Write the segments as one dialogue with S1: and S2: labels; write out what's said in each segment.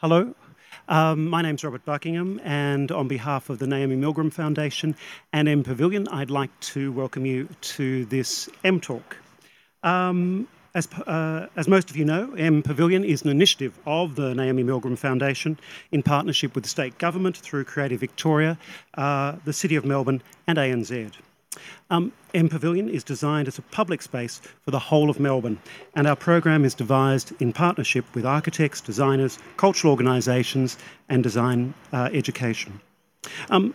S1: Hello, um, my name's Robert Buckingham, and on behalf of the Naomi Milgram Foundation and M Pavilion, I'd like to welcome you to this M Talk. Um, as, uh, as, most of you know, M Pavilion is an initiative of the Naomi Milgram Foundation in partnership with the state government through Creative Victoria, uh, the City of Melbourne, and ANZ. Um, M Pavilion is designed as a public space for the whole of Melbourne, and our program is devised in partnership with architects, designers, cultural organisations, and design uh, education. Um,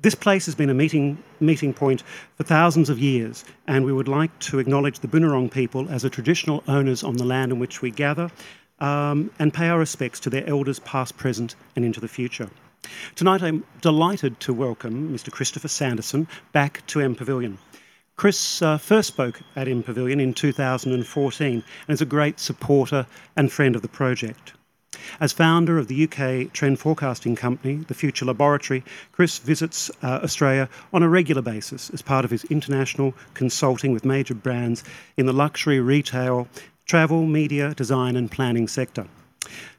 S1: this place has been a meeting, meeting point for thousands of years, and we would like to acknowledge the Boonwurrung people as the traditional owners on the land in which we gather um, and pay our respects to their elders, past, present, and into the future. Tonight I'm delighted to welcome Mr. Christopher Sanderson back to M Pavilion. Chris uh, first spoke at M Pavilion in 2014 and is a great supporter and friend of the project. As founder of the UK trend forecasting company, the Future Laboratory, Chris visits uh, Australia on a regular basis as part of his international consulting with major brands in the luxury, retail, travel, media, design, and planning sector.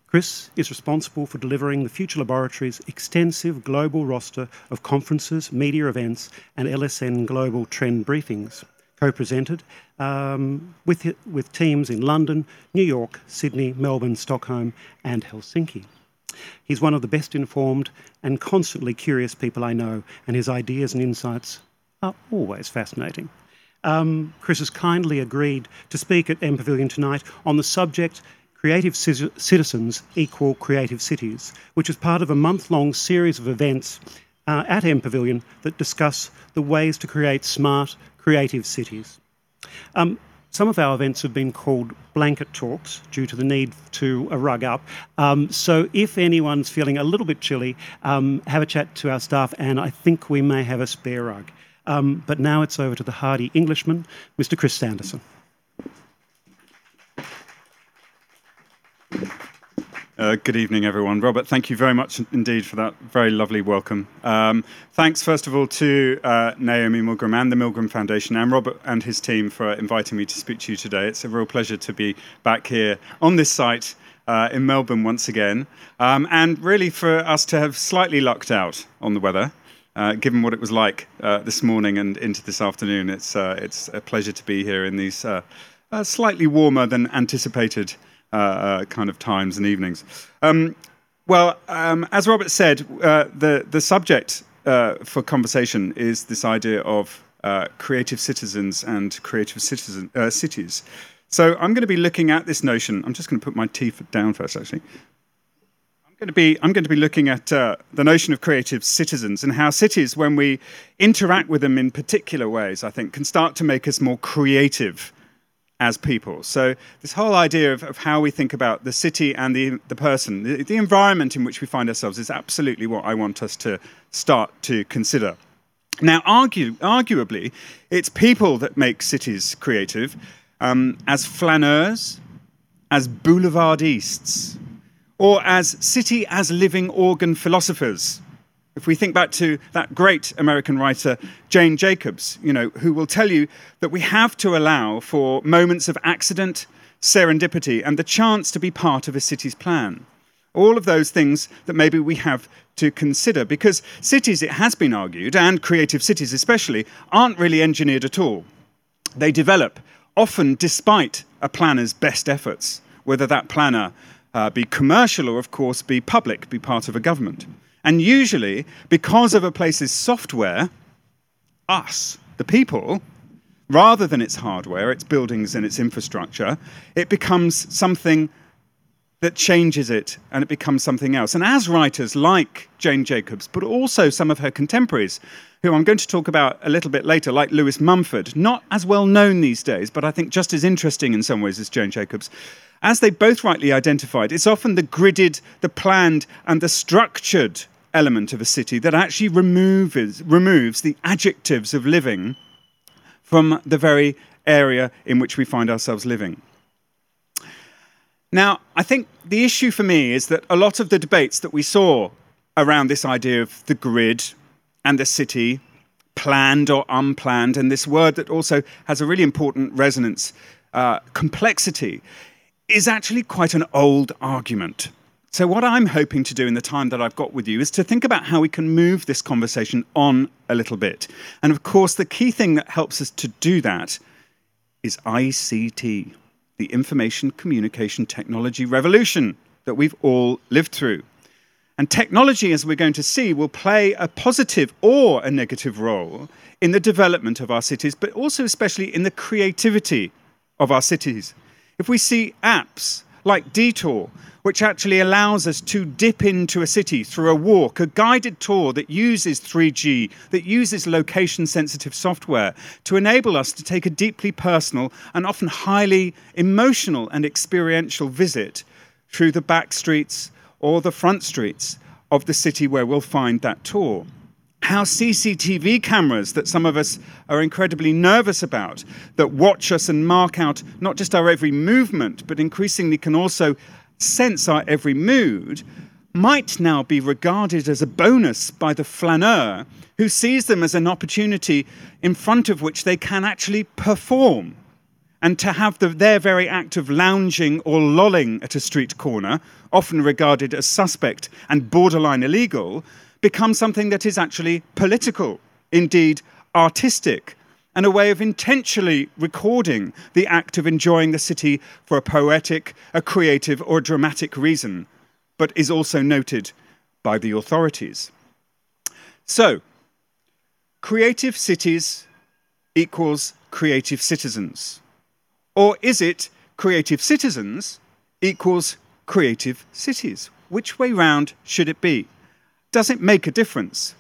S1: Chris is responsible for delivering the Future Laboratory's extensive global roster of conferences, media events, and LSN global trend briefings, co presented um, with, with teams in London, New York, Sydney, Melbourne, Stockholm, and Helsinki. He's one of the best informed and constantly curious people I know, and his ideas and insights are always fascinating. Um, Chris has kindly agreed to speak at M Pavilion tonight on the subject Creative Citizens Equal Creative Cities, which is part of a month long series of events uh, at M Pavilion that discuss the ways to create smart, creative cities. Um, some of our events have been called blanket talks due to the need to a rug up. Um, so if anyone's feeling a little bit chilly, um, have a chat to our staff, and I think we may have a spare rug. Um, but now it's over to the hardy Englishman, Mr. Chris Sanderson.
S2: Uh, good evening, everyone. Robert, thank you very much indeed for that very lovely welcome. Um, thanks, first of all, to uh, Naomi Milgram and the Milgram Foundation and Robert and his team for inviting me to speak to you today. It's a real pleasure to be back here on this site uh, in Melbourne once again, um, and really for us to have slightly lucked out on the weather. Uh, given what it was like uh, this morning and into this afternoon, it's uh, it's a pleasure to be here in these slightly warmer than anticipated uh, uh, kind of times and evenings. Um, well, um, as Robert said, uh, the the subject uh, for conversation is this idea of uh, creative citizens and creative citizen uh, cities. So I'm going to be looking at this notion. I'm just going to put my teeth down first, actually. I'm going to be I'm going to be looking at the notion of creative citizens and how cities, when we interact with them in particular ways, I think, can start to make us more creative as people. So this whole idea of, of how we think about the city and the, the person, the, the environment in which we find ourselves is absolutely what I want us to start to consider. Now, argue, arguably, it's people that make cities creative um, as flaneurs, as boulevardistes, or as city as living organ philosophers. If we think back to that great American writer, Jane Jacobs, you know, who will tell you that we have to allow for moments of accident, serendipity, and the chance to be part of a city's plan. All of those things that maybe we have to consider because cities, it has been argued, and creative cities especially, aren't really engineered at all. They develop, often despite a planner's best efforts, whether that planner uh, be commercial or, of course, be public, be part of a government. And usually, because of a place's software, us, the people, rather than its hardware, its buildings, and its infrastructure, it becomes something that changes it and it becomes something else. And as writers like Jane Jacobs, but also some of her contemporaries, who I'm going to talk about a little bit later, like Lewis Mumford, not as well known these days, but I think just as interesting in some ways as Jane Jacobs, as they both rightly identified, it's often the gridded, the planned, and the structured element of a city that actually removes, removes the adjectives of living from the very area in which we find ourselves living. Now, I think the issue for me is that a lot of the debates that we saw around this idea of the grid and the city, planned or unplanned, and this word that also has a really important resonance, uh, complexity, is actually quite an old argument. So, what I'm hoping to do in the time that I've got with you is to think about how we can move this conversation on a little bit. And of course, the key thing that helps us to do that is ICT, the information communication technology revolution that we've all lived through. And technology, as we're going to see, will play a positive or a negative role in the development of our cities, but also especially in the creativity of our cities. If we see apps like Detour, which actually allows us to dip into a city through a walk, a guided tour that uses 3G, that uses location sensitive software to enable us to take a deeply personal and often highly emotional and experiential visit through the back streets or the front streets of the city where we'll find that tour. How CCTV cameras that some of us are incredibly nervous about, that watch us and mark out not just our every movement, but increasingly can also sense our every mood, might now be regarded as a bonus by the flaneur who sees them as an opportunity in front of which they can actually perform. And to have the, their very act of lounging or lolling at a street corner, often regarded as suspect and borderline illegal, becomes something that is actually political, indeed artistic, and a way of intentionally recording the act of enjoying the city for a poetic, a creative, or a dramatic reason, but is also noted by the authorities. So, creative cities equals creative citizens. Or is it creative citizens equals creative cities? Which way round should it be? Does it make a difference?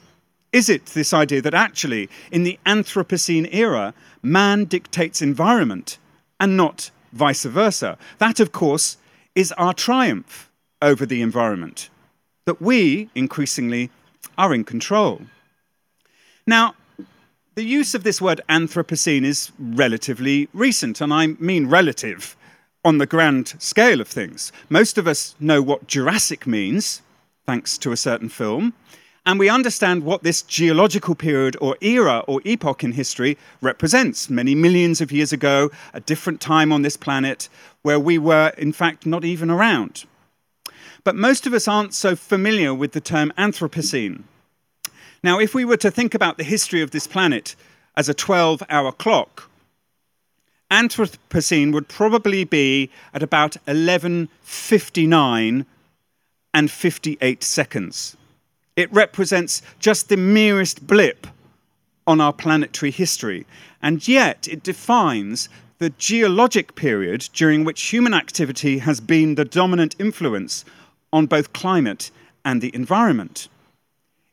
S2: Is it this idea that actually, in the Anthropocene era, man dictates environment and not vice versa? That, of course, is our triumph over the environment, that we increasingly are in control. Now, the use of this word Anthropocene is relatively recent, and I mean relative on the grand scale of things. Most of us know what Jurassic means, thanks to a certain film. And we understand what this geological period or era or epoch in history represents. Many millions of years ago, a different time on this planet where we were, in fact, not even around. But most of us aren't so familiar with the term Anthropocene. Now, if we were to think about the history of this planet as a 12 hour clock, Anthropocene would probably be at about 1159 and 58 seconds. It represents just the merest blip on our planetary history, and yet it defines the geologic period during which human activity has been the dominant influence on both climate and the environment.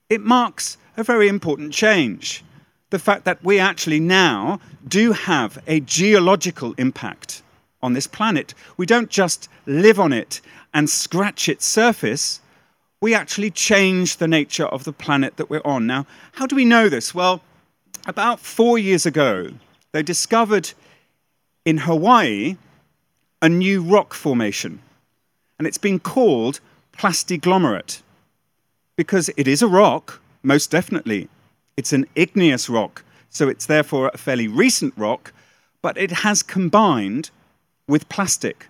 S2: It marks a very important change. The fact that we actually now do have a geological impact on this planet. We don't just live on it and scratch its surface, we actually change the nature of the planet that we're on. Now, how do we know this? Well, about four years ago, they discovered in Hawaii a new rock formation, and it's been called plastiglomerate because it is a rock, most definitely. It's an igneous rock, so it's therefore a fairly recent rock, but it has combined with plastic.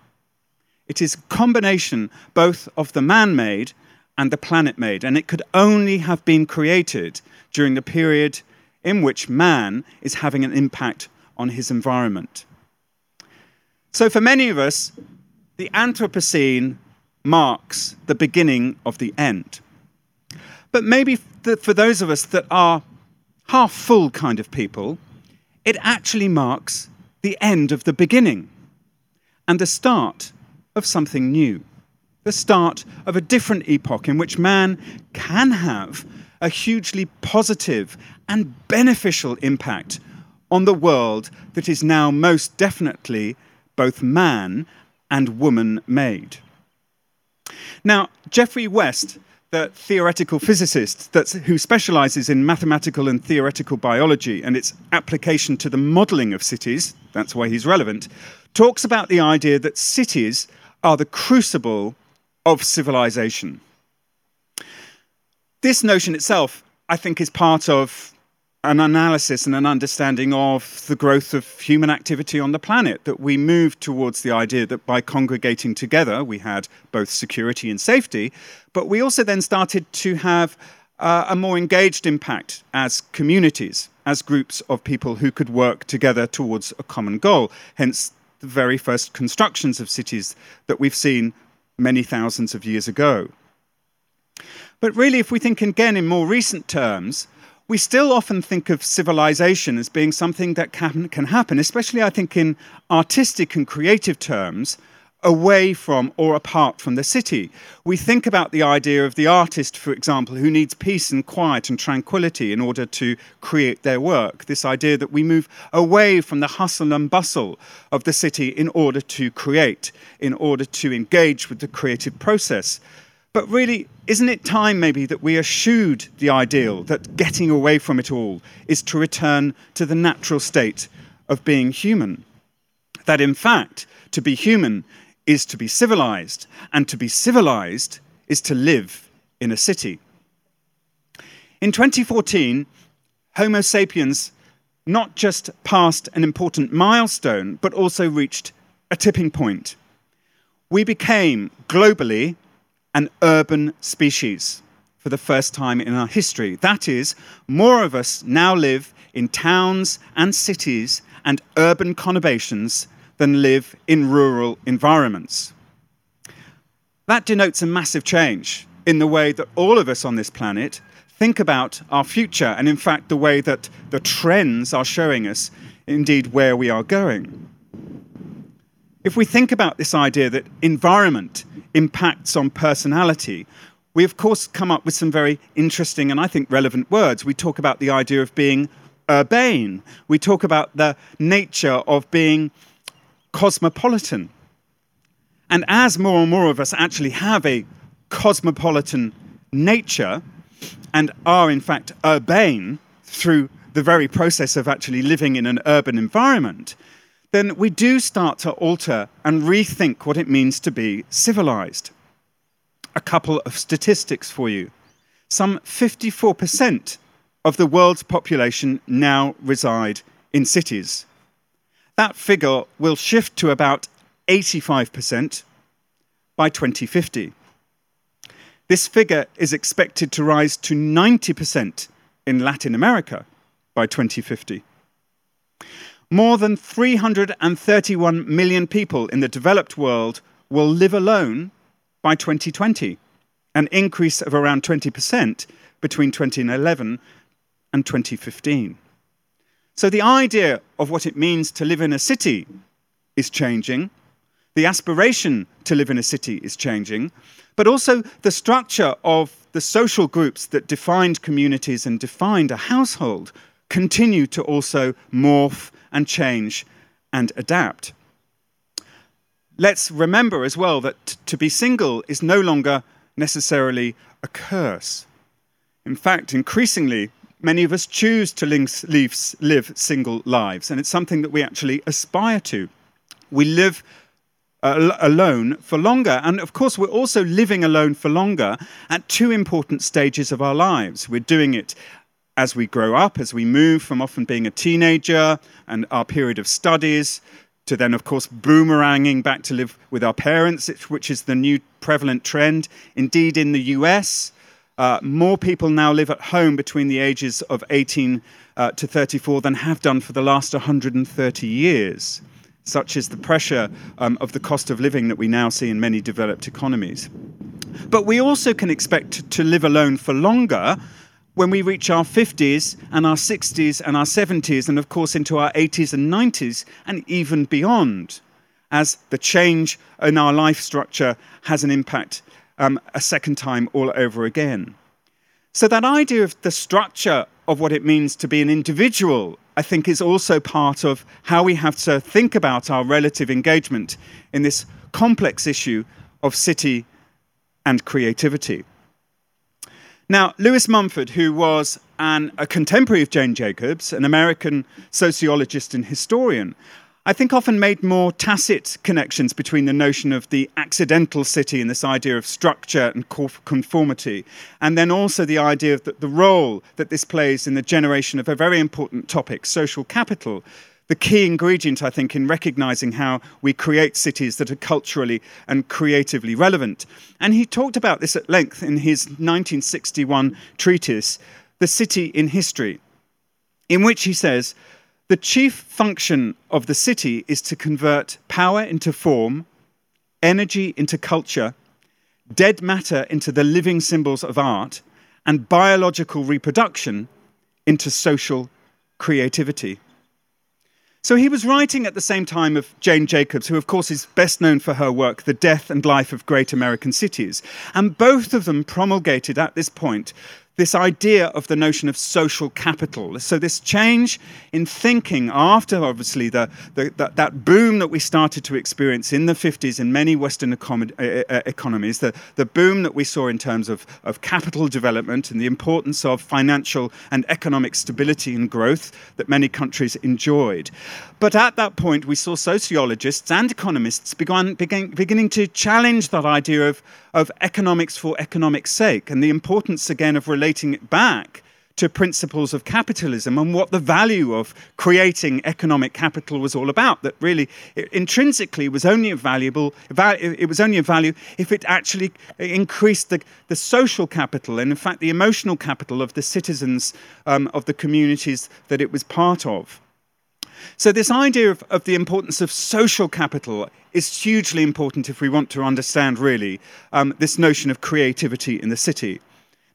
S2: It is a combination both of the man made and the planet made. And it could only have been created during the period in which man is having an impact on his environment. So, for many of us, the Anthropocene marks the beginning of the end. But maybe for those of us that are half full kind of people, it actually marks the end of the beginning and the start of something new the start of a different epoch in which man can have a hugely positive and beneficial impact on the world that is now most definitely both man and woman made. Now, Geoffrey West, the theoretical physicist who specializes in mathematical and theoretical biology and its application to the modeling of cities, that's why he's relevant, talks about the idea that cities are the crucible of civilization. This notion itself, I think, is part of an analysis and an understanding of the growth of human activity on the planet. That we moved towards the idea that by congregating together, we had both security and safety, but we also then started to have uh, a more engaged impact as communities, as groups of people who could work together towards a common goal. Hence, the very first constructions of cities that we've seen many thousands of years ago. But really, if we think again in more recent terms, we still often think of civilization as being something that can, can happen, especially I think in artistic and creative terms, away from or apart from the city. We think about the idea of the artist, for example, who needs peace and quiet and tranquility in order to create their work. This idea that we move away from the hustle and bustle of the city in order to create, in order to engage with the creative process. But really, isn't it time maybe that we eschewed the ideal that getting away from it all is to return to the natural state of being human? That in fact, to be human is to be civilized, and to be civilized is to live in a city. In 2014, Homo sapiens not just passed an important milestone, but also reached a tipping point. We became globally an urban species for the first time in our history. That is, more of us now live in towns and cities and urban conurbations than live in rural environments. That denotes a massive change in the way that all of us on this planet think about our future, and in fact, the way that the trends are showing us indeed where we are going. If we think about this idea that environment impacts on personality, we of course come up with some very interesting and I think relevant words. We talk about the idea of being urbane, we talk about the nature of being cosmopolitan. And as more and more of us actually have a cosmopolitan nature and are in fact urbane through the very process of actually living in an urban environment, then we do start to alter and rethink what it means to be civilized. A couple of statistics for you. Some 54% of the world's population now reside in cities. That figure will shift to about 85% by 2050. This figure is expected to rise to 90% in Latin America by 2050. More than 331 million people in the developed world will live alone by 2020, an increase of around 20% between 2011 and 2015. So the idea of what it means to live in a city is changing. The aspiration to live in a city is changing, but also the structure of the social groups that defined communities and defined a household continue to also morph and change and adapt. Let's remember as well that to be single is no longer necessarily a curse. In fact, increasingly, many of us choose to live, single lives, and it's something that we actually aspire to. We live uh, alone for longer. And of course, we're also living alone for longer at two important stages of our lives. We're doing it as we grow up, as we move from often being a teenager and our period of studies to then, of course, boomeranging back to live with our parents, which is the new prevalent trend. Indeed, in the US, uh, more people now live at home between the ages of 18 uh, to 34 than have done for the last 130 years. Such is the pressure um, of the cost of living that we now see in many developed economies. But we also can expect to live alone for longer when we reach our 50s and our 60s and our 70s, and of course into our 80s and 90s, and even beyond, as the change in our life structure has an impact um, a second time all over again. So, that idea of the structure of what it means to be an individual, I think, is also part of how we have to think about our relative engagement in this complex issue of city and creativity. Now, Lewis Mumford, who was an, a contemporary of Jane Jacobs, an American sociologist and historian, I think often made more tacit connections between the notion of the accidental city and this idea of structure and conformity, and then also the idea of the, role that this plays in the generation of a very important topic, social capital, the key ingredient, I think, in recognizing how we create cities that are culturally and creatively relevant. And he talked about this at length in his 1961 treatise, The City in History, in which he says the chief function of the city is to convert power into form, energy into culture, dead matter into the living symbols of art, and biological reproduction into social creativity. So he was writing at the same time of Jane Jacobs, who, of course, is best known for her work, The Death and Life of Great American Cities. And both of them promulgated at this point this idea of the notion of social capital. So, this change in thinking after, obviously, the, the, that boom that we started to experience in the 50s in many Western econ- uh, economies, the, the boom that we saw in terms of, of capital development and the importance of financial and economic stability and growth that many countries enjoyed. But at that point, we saw sociologists and economists began, begin, beginning to challenge that idea of, of economics for economic's sake and the importance, again, of relating it back to principles of capitalism and what the value of creating economic capital was all about. That really, intrinsically, was only valuable. It was only a value if it actually increased the, the social capital and, in fact, the emotional capital of the citizens um, of the communities that it was part of. So, this idea of, of, the importance of social capital is hugely important if we want to understand, really, um, this notion of creativity in the city.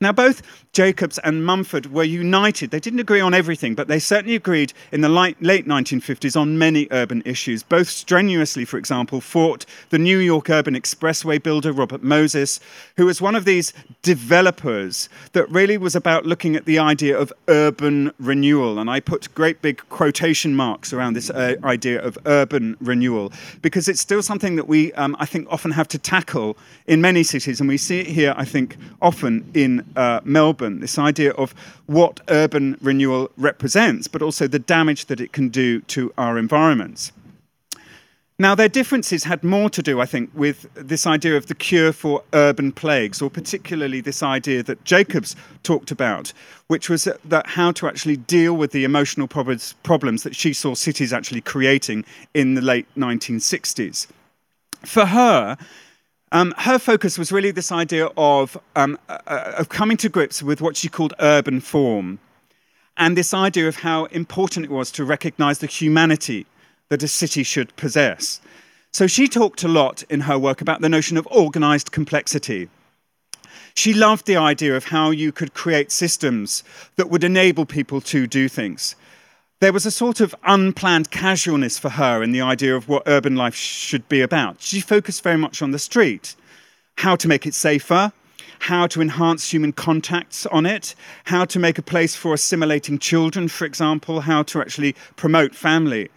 S2: Now, both Jacobs and Mumford were united. They didn't agree on everything, but they certainly agreed in the late 1950s on many urban issues. Both strenuously, for example, fought the New York urban expressway builder, Robert Moses, who was one of these developers that really was about looking at the idea of urban renewal. And I put great big quotation marks around this uh, idea of urban renewal because it's still something that we, um, I think, often have to tackle in many cities. And we see it here, I think, often in uh, Melbourne, this idea of what urban renewal represents, but also the damage that it can do to our environments. Now, their differences had more to do, I think, with this idea of the cure for urban plagues, or particularly this idea that Jacobs talked about, which was that how to actually deal with the emotional problems that she saw cities actually creating in the late 1960s. For her, um, her focus was really this idea of, um, uh, uh, of coming to grips with what she called urban form, and this idea of how important it was to recognize the humanity that a city should possess. So she talked a lot in her work about the notion of organized complexity. She loved the idea of how you could create systems that would enable people to do things there was a sort of unplanned casualness for her in the idea of what urban life should be about. She focused very much on the street, how to make it safer, how to enhance human contacts on it, how to make a place for assimilating children, for example, how to actually promote family.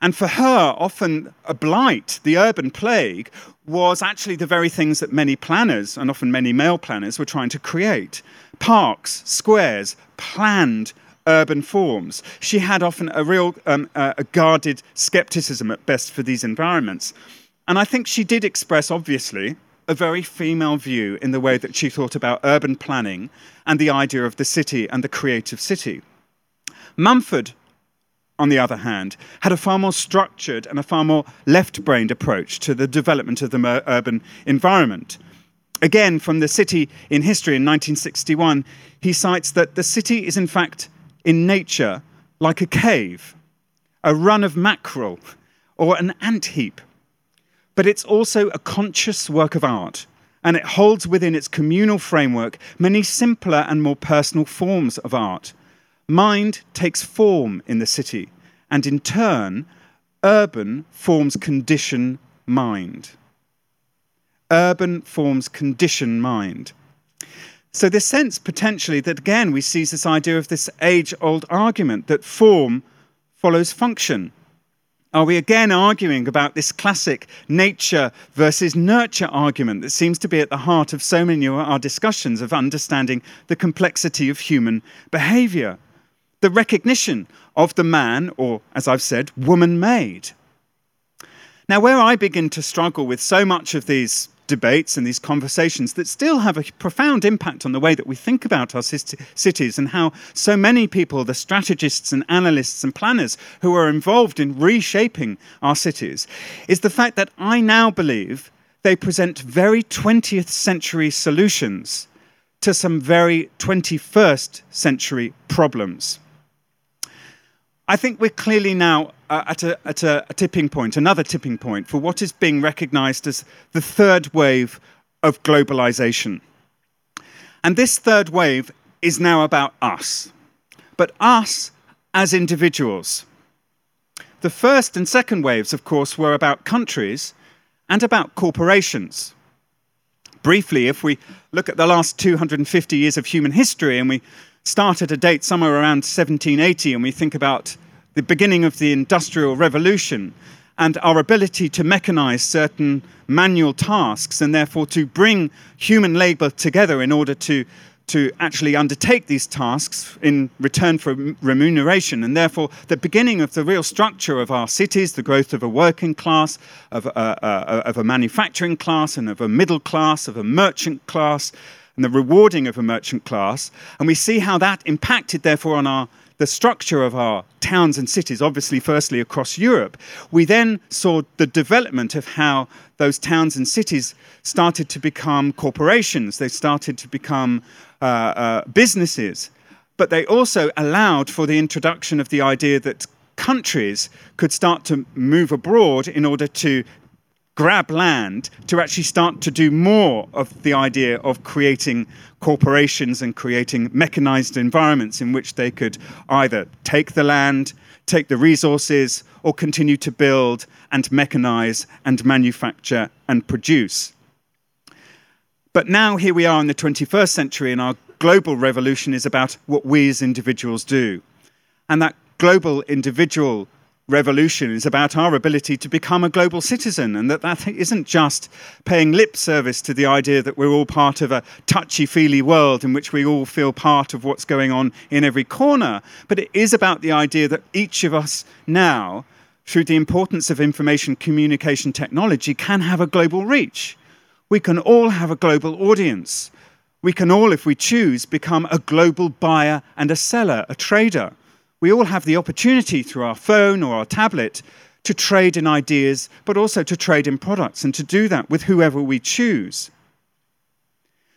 S2: And for her, often a blight, the urban plague, was actually the very things that many planners, and often many male planners, were trying to create parks, squares, planned urban forms. She had often a real um, uh, a guarded skepticism at best for these environments. And I think she did express, obviously, a very female view in the way that she thought about urban planning and the idea of the city and the creative city. Mumford, on the other hand, had a far more structured and a far more left brained approach to the development of the urban environment. Again, from the city in history in 1961, he cites that the city is in fact in nature like a cave, a run of mackerel, or an ant heap. But it's also a conscious work of art, and it holds within its communal framework many simpler and more personal forms of art. Mind takes form in the city, and in turn, urban forms condition mind. Urban forms condition mind. So, this sense potentially that again we see this idea of this age old argument that form follows function. Are we again arguing about this classic nature versus nurture argument that seems to be at the heart of so many of our discussions of understanding the complexity of human behavior? The recognition of the man, or as I've said, woman made, Now, where I begin to struggle with so much of these debates and these conversations that still have a profound impact on the way that we think about our cities and how so many people, the strategists and analysts and planners who are involved in reshaping our cities, is the fact that I now believe they present very 20th century solutions to some very 21st century problems. I think we're clearly now uh, at, a, at a, a tipping point, another tipping point, for what is being recognized as the third wave of globalization. And this third wave is now about us, but us as individuals. The first and second waves, of course, were about countries and about corporations. Briefly, if we look at the last 250 years of human history and we start at a date somewhere around 1780 and we think about the beginning of the Industrial Revolution and our ability to mechanize certain manual tasks and therefore to bring human labor together in order to to actually undertake these tasks in return for remuneration. And therefore, the beginning of the real structure of our cities, the growth of a working class, of a, of a manufacturing class, and of a middle class, of a merchant class, and the rewarding of a merchant class. And we see how that impacted, therefore, on our the structure of our towns and cities, obviously, firstly across Europe, we then saw the development of how those towns and cities started to become corporations, they started to become uh, uh, businesses. But they also allowed for the introduction of the idea that countries could start to move abroad in order to grab land to actually start to do more of the idea of creating corporations and creating mechanized environments in which they could either take the land, take the resources, or continue to build and mechanize and manufacture and produce. But now here we are in the 21st century, and our global revolution is about what we as individuals do. And that global individual revolution is about our ability to become a global citizen, and that that isn't just paying lip service to the idea that we're all part of a touchy feely world in which we all feel part of what's going on in every corner, but it is about the idea that each of us now, through the importance of information communication technology, can have a global reach. We can all have a global audience. We can all, if we choose, become a global buyer and a seller, a trader we all have the opportunity through our phone or our tablet to trade in ideas, but also to trade in products, and to do that with whoever we choose.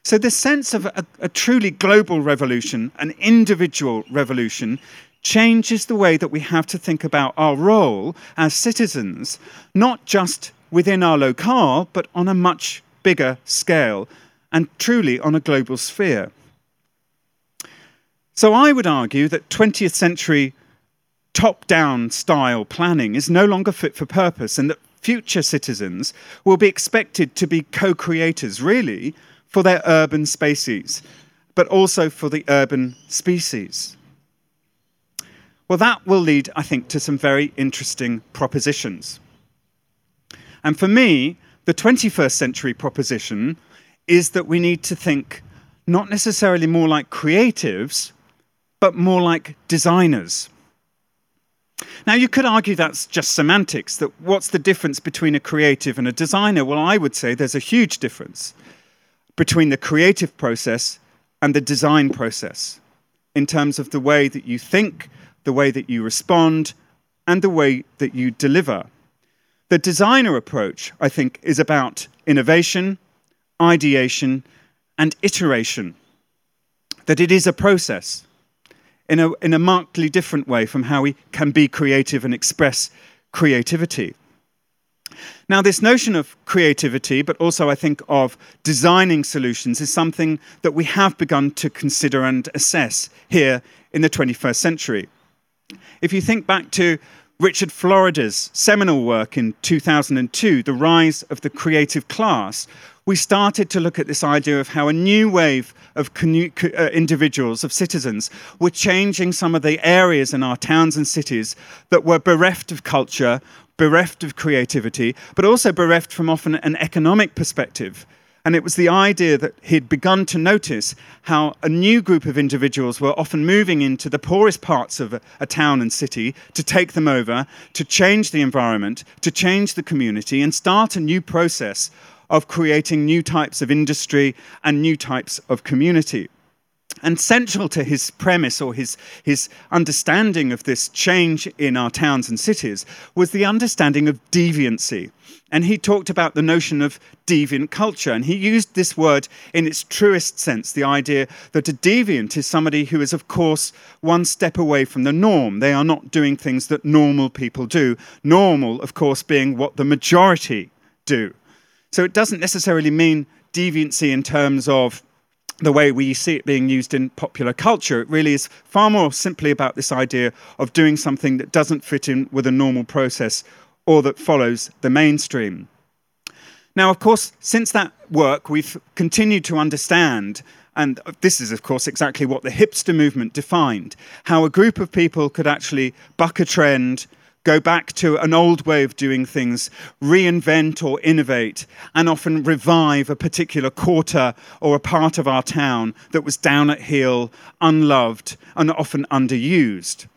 S2: So, this sense of a, a, truly global revolution, an individual revolution, changes the way that we have to think about our role as citizens, not just within our locale, but on a much bigger scale and truly on a global sphere. So I would argue that 20th century top down style planning is no longer fit for purpose and that future citizens will be expected to be co creators, really, for their urban spaces, but also for the urban species. Well, that will lead, I think, to some very interesting propositions. And for me, the 21st century proposition is that we need to think not necessarily more like creatives, but more like designers. Now, you could argue that's just semantics, that what's the difference between a creative and a designer? Well, I would say there's a huge difference between the creative process and the design process in terms of the way that you think, the way that you respond, and the way that you deliver. The designer approach, I think, is about innovation, ideation, and iteration, that it is a process in a, in a markedly different way from how we can be creative and express creativity. Now, this notion of creativity, but also I think of designing solutions, is something that we have begun to consider and assess here in the 21st century. If you think back to Richard Florida's seminal work in 2002, The Rise of the Creative Class, we started to look at this idea of how a new wave of uh, individuals, of citizens, were changing some of the areas in our towns and cities that were bereft of culture, bereft of creativity, but also bereft from often an economic perspective. And it was the idea that he'd begun to notice how a new group of individuals were often moving into the poorest parts of a, a, town and city to take them over, to change the environment, to change the community, and start a new process of creating new types of industry and new types of community. And central to his premise or his, his understanding of this change in our towns and cities was the understanding of deviancy. And he talked about the notion of deviant culture. And he used this word in its truest sense the idea that a deviant is somebody who is, of course, one step away from the norm. They are not doing things that normal people do. Normal, of course, being what the majority do. So it doesn't necessarily mean deviancy in terms of the way we see it being used in popular culture. It really is far more simply about this idea of doing something that doesn't fit in with a normal process or that follows the mainstream. Now, of course, since that work, we've continued to understand, and this is, of course, exactly what the hipster movement defined how a group of people could actually buck a trend, go back to an old way of doing things, reinvent or innovate, and often revive a particular quarter or a part of our town that was down at heel, unloved, and often underused.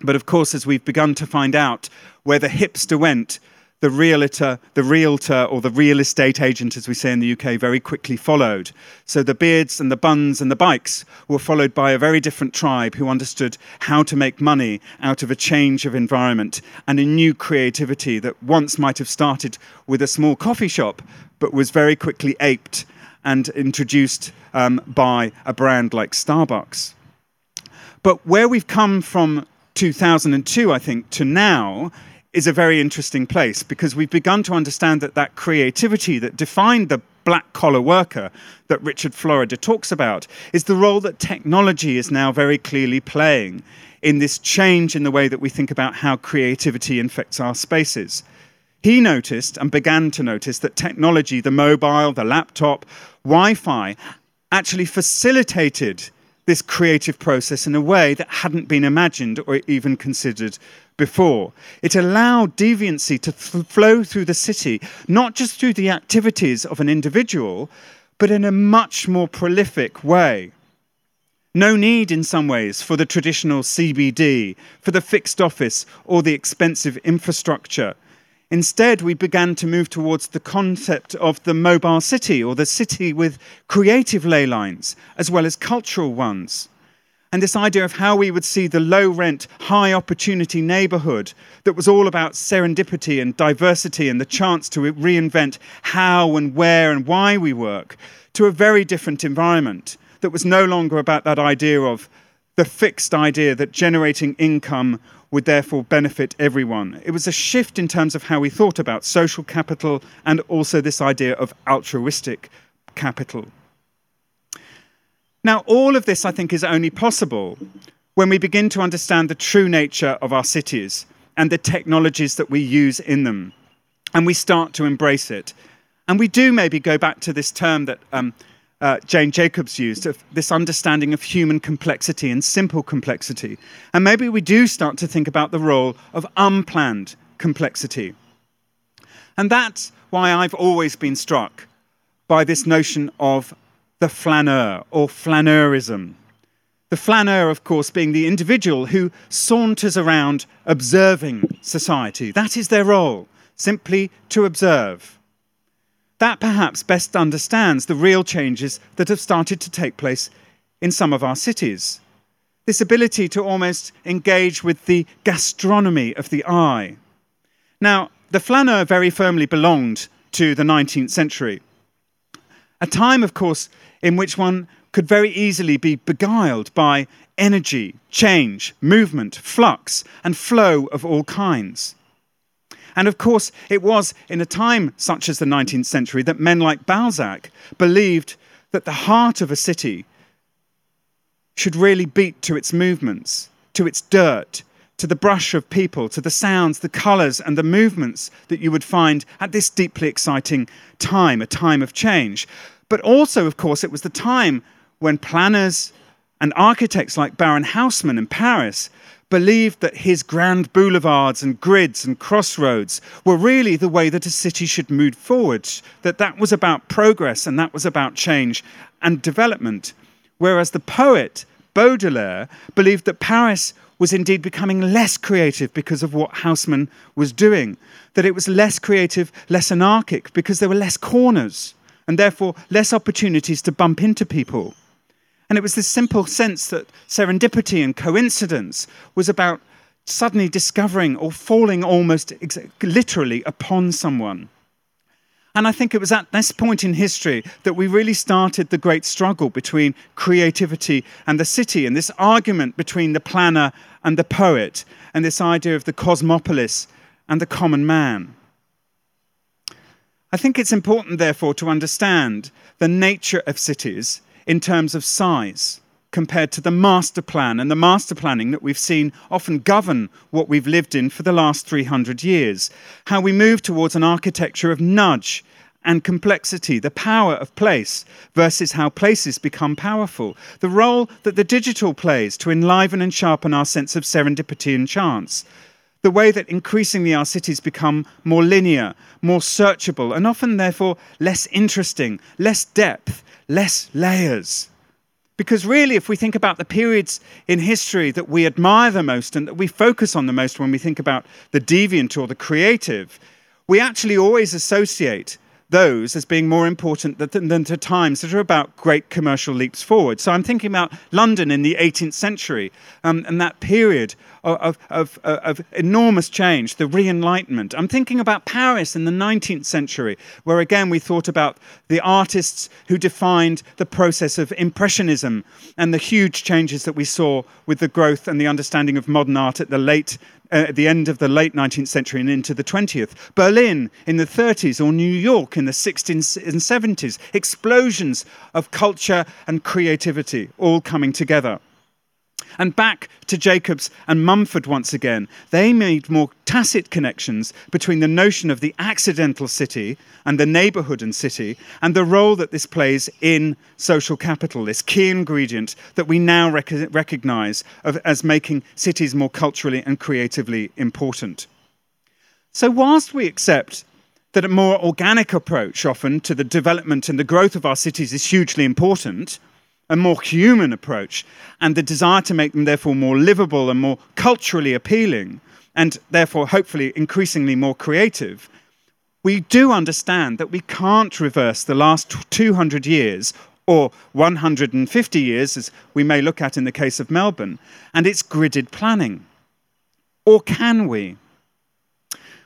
S2: But of course, as we've begun to find out, where the hipster went, the realtor, the realtor, or the real estate agent, as we say in the UK, very quickly followed. So the beards and the buns and the bikes were followed by a very different tribe who understood how to make money out of a change of environment and a new creativity that once might have started with a small coffee shop, but was very quickly aped and introduced um, by a brand like Starbucks. But where we've come from 2002, I think, to now is a very interesting place because we've begun to understand that that creativity that defined the black collar worker that Richard Florida talks about is the role that technology is now very clearly playing in this change in the way that we think about how creativity infects our spaces. He noticed and began to notice that technology, the mobile, the laptop, Wi Fi, actually facilitated this creative process in a way that hadn't been imagined or even considered before. It allowed deviancy to th- flow through the city, not just through the activities of an individual, but in a much more prolific way. No need, in some ways, for the traditional CBD, for the fixed office, or the expensive infrastructure. Instead, we began to move towards the concept of the mobile city, or the city with creative ley lines, as well as cultural ones and this idea of how we would see the low rent, high opportunity neighborhood that was all about serendipity and diversity and the chance to reinvent how and where and why we work to a very different environment that was no longer about that idea of the fixed idea that generating income would therefore benefit everyone. It was a shift in terms of how we thought about social capital and also this idea of altruistic capital. Now, all of this, I think, is only possible when we begin to understand the true nature of our cities and the technologies that we use in them, and we start to embrace it. And we do maybe go back to this term that um, uh, Jane Jacobs used of this understanding of human complexity and simple complexity. And maybe we do start to think about the role of unplanned complexity. And that's why I've always been struck by this notion of the flaneur or flaneurism. The flaneur, of course, being the individual who saunters around observing society. That is their role, simply to observe. That perhaps best understands the real changes that have started to take place in some of our cities. This ability to almost engage with the gastronomy of the eye. Now, the flaneur very firmly belonged to the 19th century. A time, of course, in which one could very easily be beguiled by energy, change, movement, flux, and flow of all kinds. And of course, it was in a time such as the 19th century that men like Balzac believed that the heart of a city should really beat to its movements, to its dirt, to the brush of people, to the sounds, the colours, and the movements that you would find at this deeply exciting time, a time of change. But also, of course, it was the time when planners And architects like Baron Haussmann in Paris believed that his grand boulevards and grids and crossroads were really the way that a city should move forward, that that was about progress and that was about change and development. Whereas the poet Baudelaire believed that Paris was indeed becoming less creative because of what Haussmann was doing, that it was less creative, less anarchic because there were less corners and therefore less opportunities to bump into people. And it was this simple sense that serendipity and coincidence was about suddenly discovering or falling almost literally upon someone. And I think it was at this point in history that we really started the great struggle between creativity and the city, and this argument between the planner and the poet, and this idea of the cosmopolis and the common man. I think it's important, therefore, to understand the nature of cities in terms of size compared to the master plan and the master planning that we've seen often govern what we've lived in for the last 300 years. How we move towards an architecture of nudge and complexity, the power of place versus how places become powerful, the role that the digital plays to enliven and sharpen our sense of serendipity and chance, the way that increasingly our cities become more linear, more searchable, and often therefore less interesting, less depth, less layers. Because really, if we think about the periods in history that we admire the most and that we focus on the most when we think about the deviant or the creative, we actually always associate those as being more important than, than, to times that are about great commercial leaps forward. So I'm thinking about London in the 18th century um, and that period of, of, of, enormous change, the Re Enlightenment. I'm thinking about Paris in the 19th century, where again we thought about the artists who defined the process of Impressionism and the huge changes that we saw with the growth and the understanding of modern art at the late uh, Uh, at the end of the late 19th century and into the 20th. Berlin in the 30s or New York in the 60s and 70s. Explosions of culture and creativity all coming together. And back to Jacobs and Mumford once again, they made more tacit connections between the notion of the accidental city and the neighborhood and city, and the role that this plays in social capital, this key ingredient that we now rec- recognize of, as making cities more culturally and creatively important. So, whilst we accept that a more organic approach often to the development and the growth of our cities is hugely important, a more human approach, and the desire to make them therefore more livable and more culturally appealing, and therefore hopefully increasingly more creative, we do understand that we can't reverse the last 200 years or 150 years, as we may look at in the case of Melbourne, and its gridded planning. Or can we?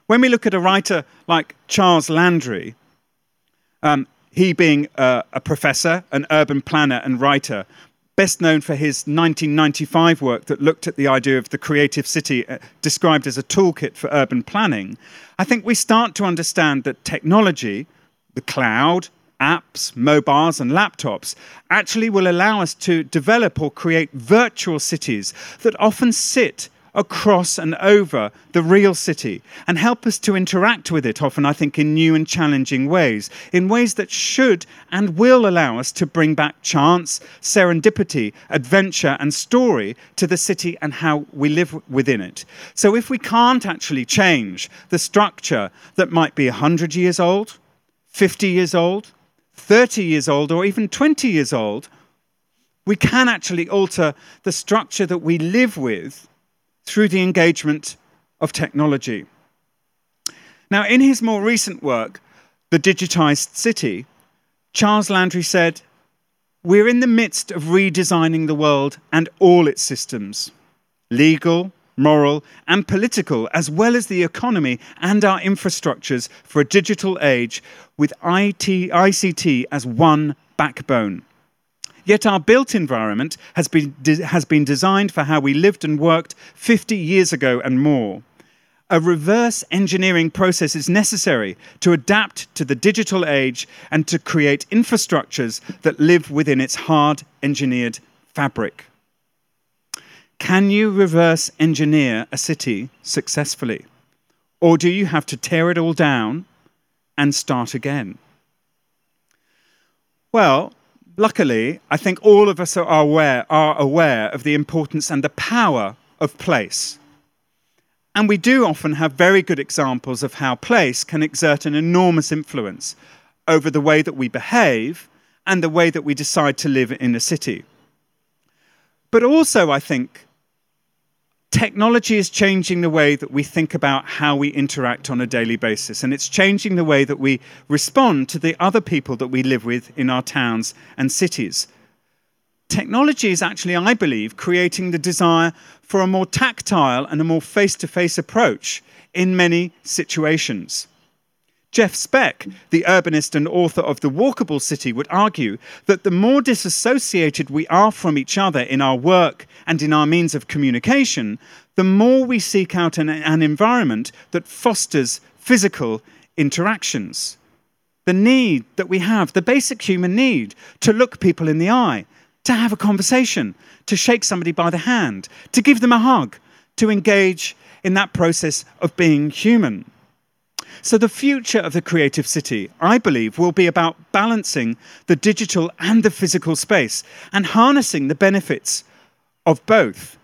S2: When we look at a writer like Charles Landry, um, he being uh, a professor, an urban planner, and writer, best known for his 1995 work that looked at the idea of the creative city uh, described as a toolkit for urban planning, I think we start to understand that technology, the cloud, apps, mobiles, and laptops actually will allow us to develop or create virtual cities that often sit across and over the real city and help us to interact with it, often, I think, in new and challenging ways, in ways that should and will allow us to bring back chance, serendipity, adventure, and story to the city and how we live within it. So, if we can't actually change the structure that might be 100 years old, 50 years old, 30 years old, or even 20 years old, we can actually alter the structure that we live with through the engagement of technology. Now, in his more recent work, The Digitized City, Charles Landry said, We're in the midst of redesigning the world and all its systems legal, moral, and political, as well as the economy and our infrastructures for a digital age with IT, ICT as one backbone. Yet our built environment has been, has been designed for how we lived and worked 50 years ago and more. A reverse engineering process is necessary to adapt to the digital age and to create infrastructures that live within its hard engineered fabric. Can you reverse engineer a city successfully? Or do you have to tear it all down and start again? Well, Luckily, I think all of us are aware, are aware of the importance and the power of place. And we do often have very good examples of how place can exert an enormous influence over the way that we behave and the way that we decide to live in a city. But also, I think technology is changing the way that we think about how we interact on a daily basis, and it's changing the way that we respond to the other people that we live with in our towns and cities. Technology is actually, I believe, creating the desire for a more tactile and a more face to face approach in many situations. Jeff Speck, the urbanist and author of The Walkable City, would argue that the more disassociated we are from each other in our work and in our means of communication, the more we seek out an, an environment that fosters physical interactions. The need that we have, the basic human need to look people in the eye, to have a conversation, to shake somebody by the hand, to give them a hug, to engage in that process of being human. So, the future of the creative city, I believe, will be about balancing the digital and the physical space and harnessing the benefits of both.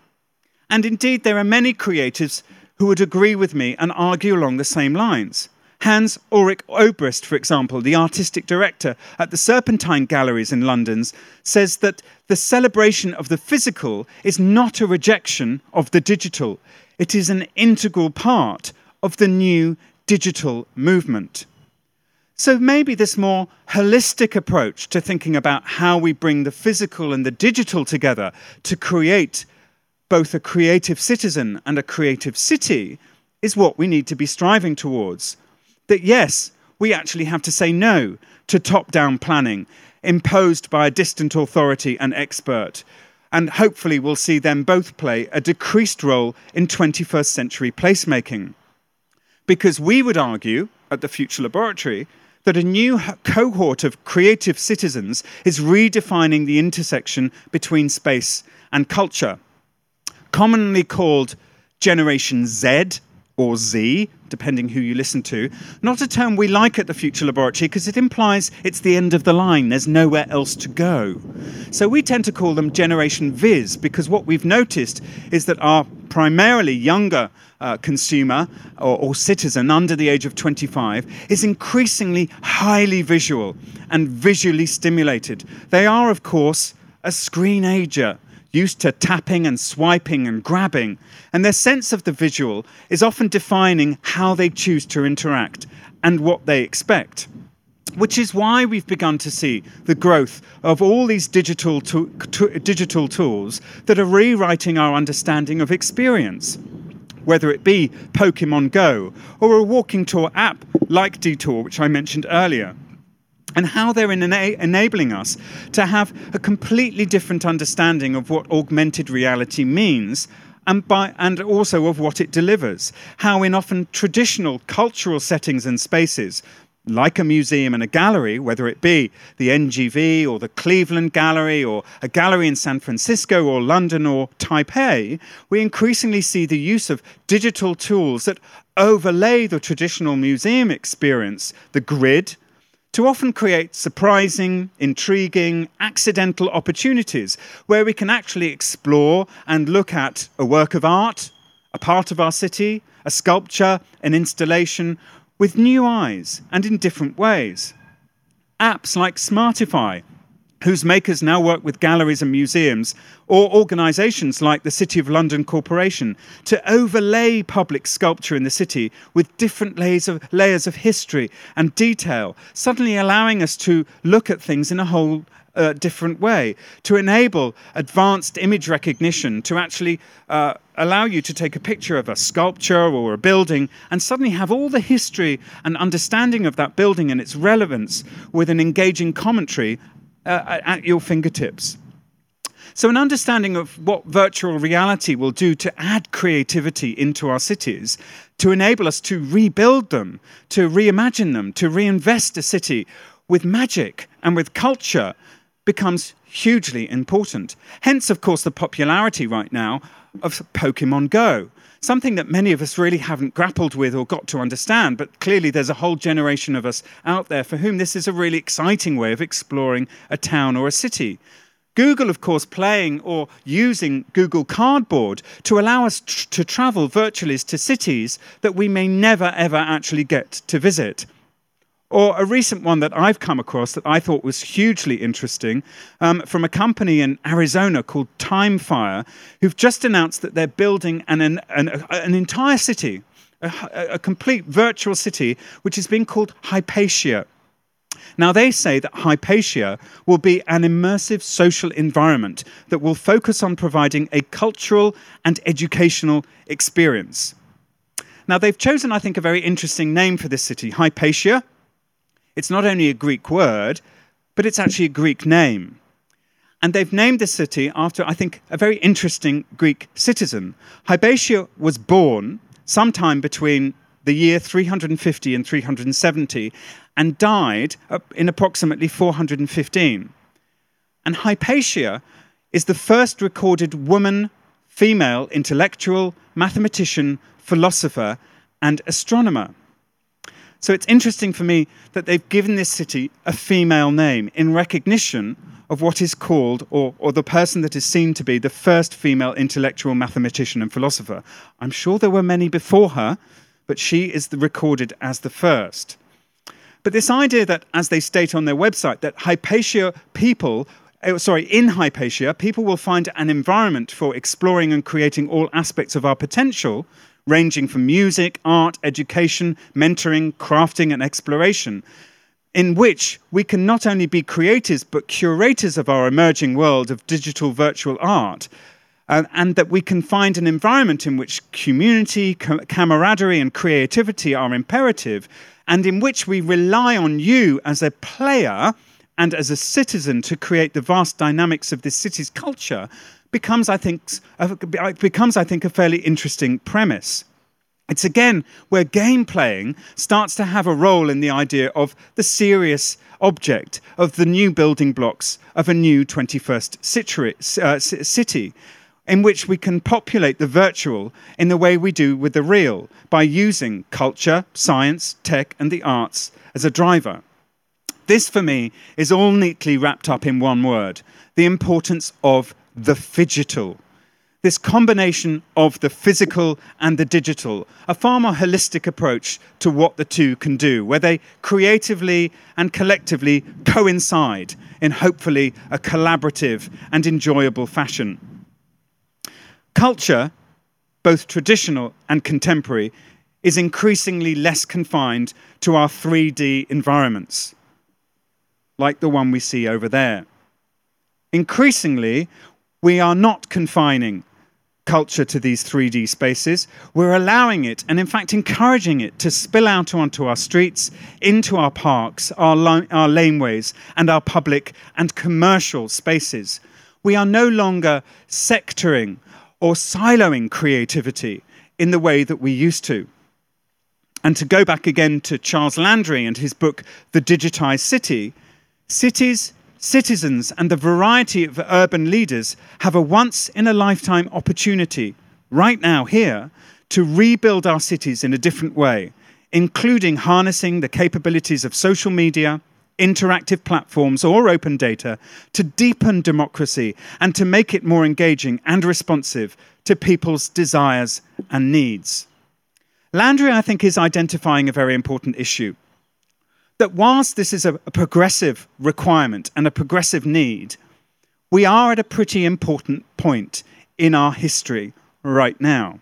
S2: And indeed, there are many creatives who would agree with me and argue along the same lines. Hans Ulrich Obrist, for example, the artistic director at the Serpentine Galleries in London, says that the celebration of the physical is not a rejection of the digital, it is an integral part of the new digital movement. So maybe this more holistic approach to thinking about how we bring the physical and the digital together to create both a creative citizen and a creative city is what we need to be striving towards. That yes, we actually have to say no to top down planning imposed by a distant authority and expert. And hopefully, we'll see them both play a decreased role in 21st century placemaking because we would argue at the Future Laboratory that a new cohort of creative citizens is redefining the intersection between space and culture. Commonly called Generation Z or Z, depending who you listen to, not a term we like at the Future Laboratory because it implies it's the end of the line, there's nowhere else to go. So we tend to call them Generation Viz because what we've noticed is that our primarily younger uh, consumer or, or citizen under the age of 25 is increasingly highly visual and visually stimulated. They are, of course, a screen ager used to tapping and swiping and grabbing, and their sense of the visual is often defining how they choose to interact and what they expect. Which is why we've begun to see the growth of all these digital, to- to- digital tools that are rewriting our understanding of experience whether it be Pokemon Go or a walking tour app like Detour, which I mentioned earlier and how they're ena- enabling us to have a completely different understanding of what augmented reality means and, by, and also of what it delivers. How, in often traditional cultural settings and spaces, like a museum and a gallery, whether it be the NGV or the Cleveland Gallery or a gallery in San Francisco or London or Taipei, we increasingly see the use of digital tools that overlay the traditional museum experience, the grid, to often create surprising, intriguing, accidental opportunities where we can actually explore and look at a work of art, a part of our city, a sculpture, an installation, with new eyes and in different ways. Apps like Smartify whose makers now work with galleries and museums, or organisations like the City of London Corporation, to overlay public sculpture in the city with different layers of, layers of history and detail, suddenly allowing us to look at things in a whole uh, different way, to enable advanced image recognition, to actually uh, allow you to take a picture of a sculpture or a building and suddenly have all the history and understanding of that building and its relevance with an engaging commentary uh, at your fingertips. So, an understanding of what virtual reality will do to add creativity into our cities, to enable us to rebuild them, to reimagine them, to reinvest a city with magic and with culture becomes hugely important. Hence, of course, the popularity right now of Pokemon Go. something that many of us really haven't grappled with or got to understand. But clearly, there's a whole generation of us out there for whom this is a really exciting way of exploring a town or a city. Google, of course, playing or using Google Cardboard to allow us tr- to travel virtually to cities that we may never ever actually get to visit. Or a recent one that I've come across that I thought was hugely interesting um, from a company in Arizona called Timefire, who've just announced that they're building an, an, an, an entire city, a, a complete virtual city, which is being called Hypatia. Now, they say that Hypatia will be an immersive social environment that will focus on providing a cultural and educational experience. Now, they've chosen, I think, a very interesting name for this city, Hypatia. It's not only a Greek word, but it's actually a Greek name. And they've named the city after, I think, a very interesting Greek citizen. Hypatia was born sometime between the year 350 and 370 and died in approximately 415. And Hypatia is the first recorded woman, female intellectual, mathematician, philosopher, and astronomer. So it's interesting for me that they've given this city a female name in recognition of what is called, or, or the person that is seen to be, the first female intellectual mathematician and philosopher. I'm sure there were many before her, but she is recorded as the first. But this idea that, as they state on their website, that Hypatia people, uh, sorry, in Hypatia, people will find an environment for exploring and creating all aspects of our potential, ranging from music, art, education, mentoring, crafting, and exploration, in which we can not only be creators but curators of our emerging world of digital virtual art, uh, and that we can find an environment in which community, camaraderie, and creativity are imperative, and in which we rely on you as a player and as a citizen to create the vast dynamics of this city's culture becomes, I think, becomes, I think, a fairly interesting premise. It's again where game playing starts to have a role in the idea of the serious object of the new building blocks of a new 21st uh, city in which we can populate the virtual in the way we do with the real by using culture, science, tech, and the arts as a driver. This, for me, is all neatly wrapped up in one word the importance of the phygital. This combination of the physical and the digital, a far more holistic approach to what the two can do, where they creatively and collectively coincide in hopefully a collaborative and enjoyable fashion. Culture, both traditional and contemporary, is increasingly less confined to our 3D environments, like the one we see over there. Increasingly, we are not confining culture to these 3D spaces. We're allowing it, and in fact, encouraging it to spill out onto our streets, into our parks, our, our laneways, and our public and commercial spaces. We are no longer sectoring or siloing creativity in the way that we used to. And to go back again to Charles Landry and his book, The Digitized City, cities, citizens, and the variety of urban leaders have a once in a lifetime opportunity right now, here, to rebuild our cities in a different way, including harnessing the capabilities of social media interactive platforms or open data to deepen democracy and to make it more engaging and responsive to people's desires and needs. Landry, I think, is identifying a very important issue. That whilst this is a, a progressive requirement and a progressive need, we are at a pretty important point in our history right now.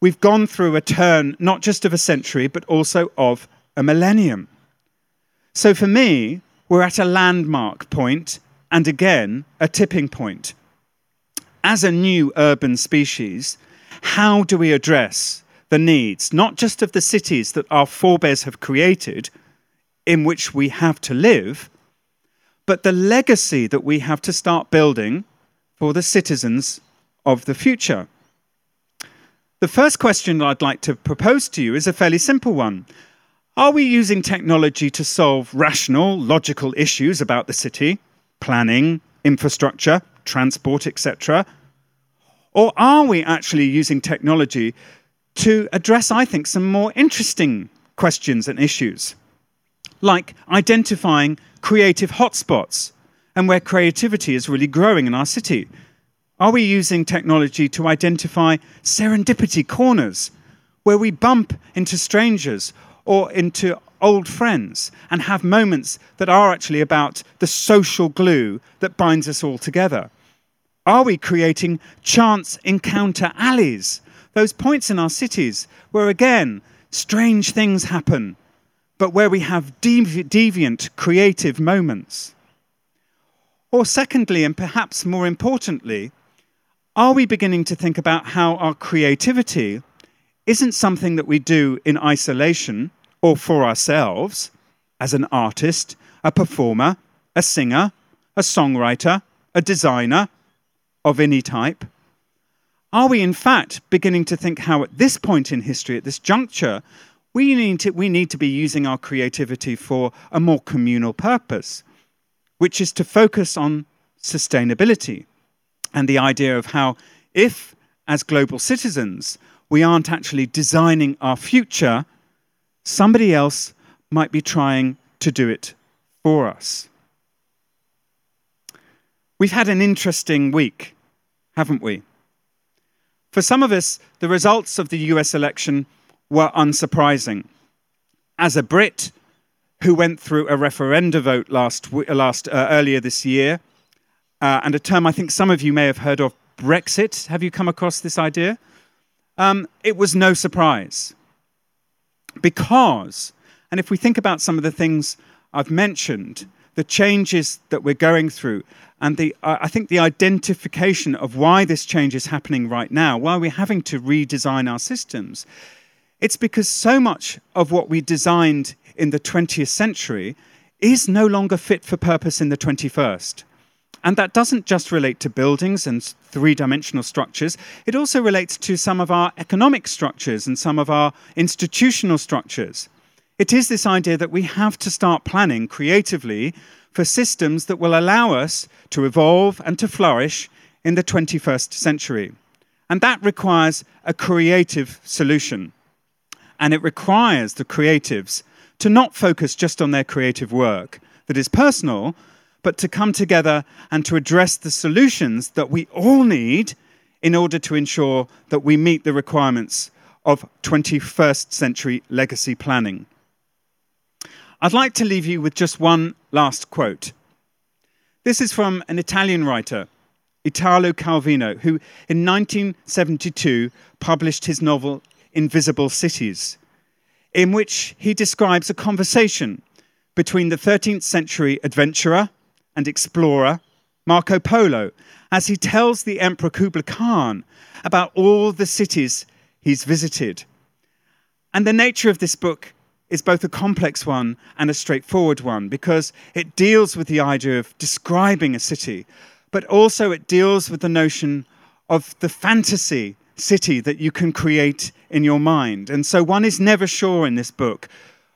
S2: We've gone through a turn not just of a century, but also of a millennium. So for me, we're at a landmark point and again, a tipping point. As a new urban species, how do we address the needs, not just of the cities that our forebears have created, in which we have to live, but the legacy that we have to start building for the citizens of the future? The first question I'd like to propose to you is a fairly simple one. Are we using technology to solve rational, logical issues about the city, planning, infrastructure, transport, etc.? Or are we actually using technology to address, I think, some more interesting questions and issues, like identifying creative hotspots and where creativity is really growing in our city? Are we using technology to identify serendipity corners where we bump into strangers or into old friends and have moments that are actually about the social glue that binds us all together? Are we creating chance encounter alleys? Those points in our cities where, again, strange things happen, but where we have devi- deviant, creative moments. Or, secondly, and perhaps more importantly, are we beginning to think about how our creativity isn't something that we do in isolation or for ourselves as an artist, a performer, a singer, a songwriter, a designer of any type? Are we, in fact, beginning to think how, at this point in history, at this juncture, we need to, we need to be using our creativity for a more communal purpose, which is to focus on sustainability and the idea of how, if as global citizens we aren't actually designing our future, somebody else might be trying to do it for us. We've had an interesting week, haven't we? For some of us, the results of the US election were unsurprising. As a Brit who went through a referenda vote last, last uh, earlier this year, uh, and a term I think some of you may have heard of, Brexit. Have you come across this idea? Um, it was no surprise. Because, and if we think about some of the things I've mentioned, the changes that we're going through, and the, uh, I think the identification of why this change is happening right now, why we're having to redesign our systems, it's because so much of what we designed in the 20th century is no longer fit for purpose in the 21st. And that doesn't just relate to buildings and three dimensional structures, it also relates to some of our economic structures and some of our institutional structures. It is this idea that we have to start planning creatively for systems that will allow us to evolve and to flourish in the 21st century. And that requires a creative solution. And it requires the creatives to not focus just on their creative work that is personal, but to come together and to address the solutions that we all need in order to ensure that we meet the requirements of 21st century legacy planning. I'd like to leave you with just one last quote. This is from an Italian writer, Italo Calvino, who in 1972 published his novel Invisible Cities, in which he describes a conversation between the 13th century adventurer and explorer Marco Polo as he tells the Emperor Kublai Khan about all the cities he's visited. And the nature of this book is both a complex one and a straightforward one because it deals with the idea of describing a city, but also it deals with the notion of the fantasy city that you can create in your mind. And so one is never sure in this book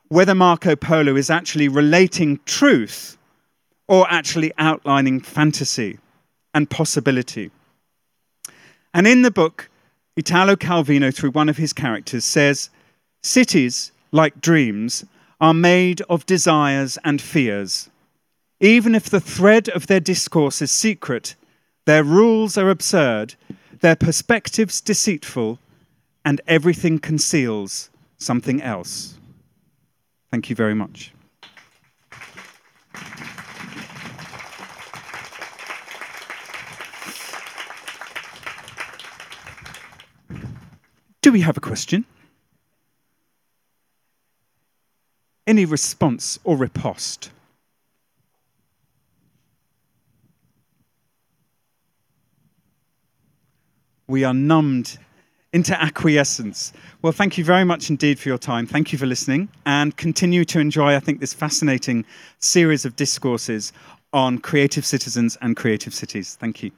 S2: whether Marco Polo is actually relating truth or actually outlining fantasy and possibility. And in the book, Italo Calvino, through one of his characters, says cities like dreams, are made of desires and fears. Even if the thread of their discourse is secret, their rules are absurd, their perspectives deceitful, and everything conceals something else. Thank you very much. Do we have a question? Any response or riposte. We are numbed into acquiescence. Well, thank you very much indeed for your time. Thank you for listening and continue to enjoy, I think, this fascinating series of discourses on creative citizens and creative cities. Thank you.